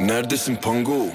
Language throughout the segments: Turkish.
Neredesin Pango?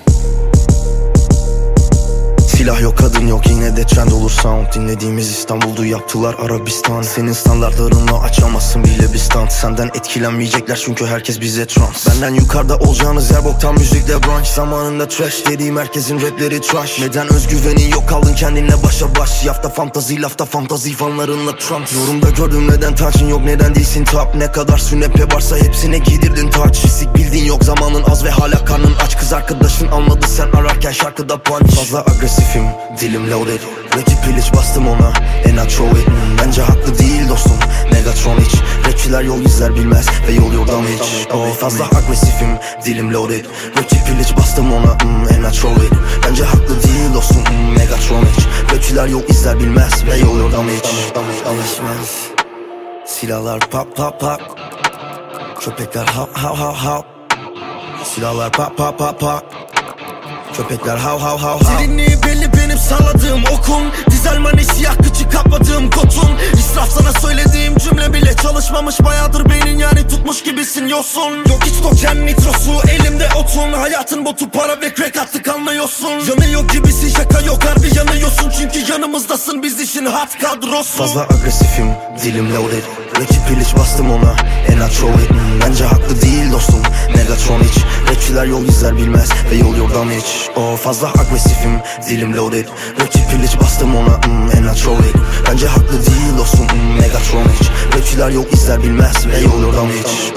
Silah yok kadın yok yine de trend olur sound. Dinlediğimiz İstanbul'du yaptılar Arabistan. Senin standartlarınla açamazsın bile bir stand Senden etkilenmeyecekler çünkü herkes bize trans. Benden yukarıda olacağınız yer boktan müzikle brunch. Zamanında trash dediğim herkesin rapleri trash. Neden özgüvenin yok kaldın kendinle başa baş? Yafta fantazi lafta fantazi fanlarınla trans. Yorumda gördüm neden taçın yok neden değilsin top? Ne kadar sünepe varsa hepsine giydirdin taç Fisik bildiğin yok zamanın az ve hala karnın aç. Kız arkadaşın anladı sen ararken şarkıda punch. Fazla agresifim dilim loaded Rakip piliç bastım ona. And I throw Bence haklı değil dostum. Megatron hiç. Rapçiler yol izler bilmez ve yol yordan hiç. Oh, Fazla agresifim. Dilim loaded Rakip piliç bastım ona. Hmm, and I throw Bence haklı değil dostum. Hmm, Megatron hiç. Rapçiler yol izler bilmez ve yol yordan hiç. Alışmaz. Silahlar pop pop pop Köpekler hav hav hav hav Silahlar pop pop pop pop Köpekler. Hav hav hav hav. Derinliği belli benim salladığım okun. Dizelmani siyah kıçı kapladığım kotun. İsraf sana söylediğim cümle bile çalışmamış. Bayağıdır beynin yani tutmuş gibisin yosun. Yok hiç token nitrosu elimde otun. Hayatın botu para ve crack attık anlıyorsun. Yanıyor gibisin şaka yok harbi yanıyorsun. Çünkü yanımızdasın biz işin hat kadrosu. Fazla agresifim dilim loaded Rakip piliç bastım ona. İt Hmm, Bence haklı değil dostum. Megatron hiç Rapçiler yol izler bilmez. Ve yol yordan hiç. Oh fazla agresifim. Dilim loaded Rakip piliç bastım ona. I throw it Bence haklı değil dostum. Hmm, Megatron hiç Rapçiler yol izler bilmez. Ve yol yordan hiç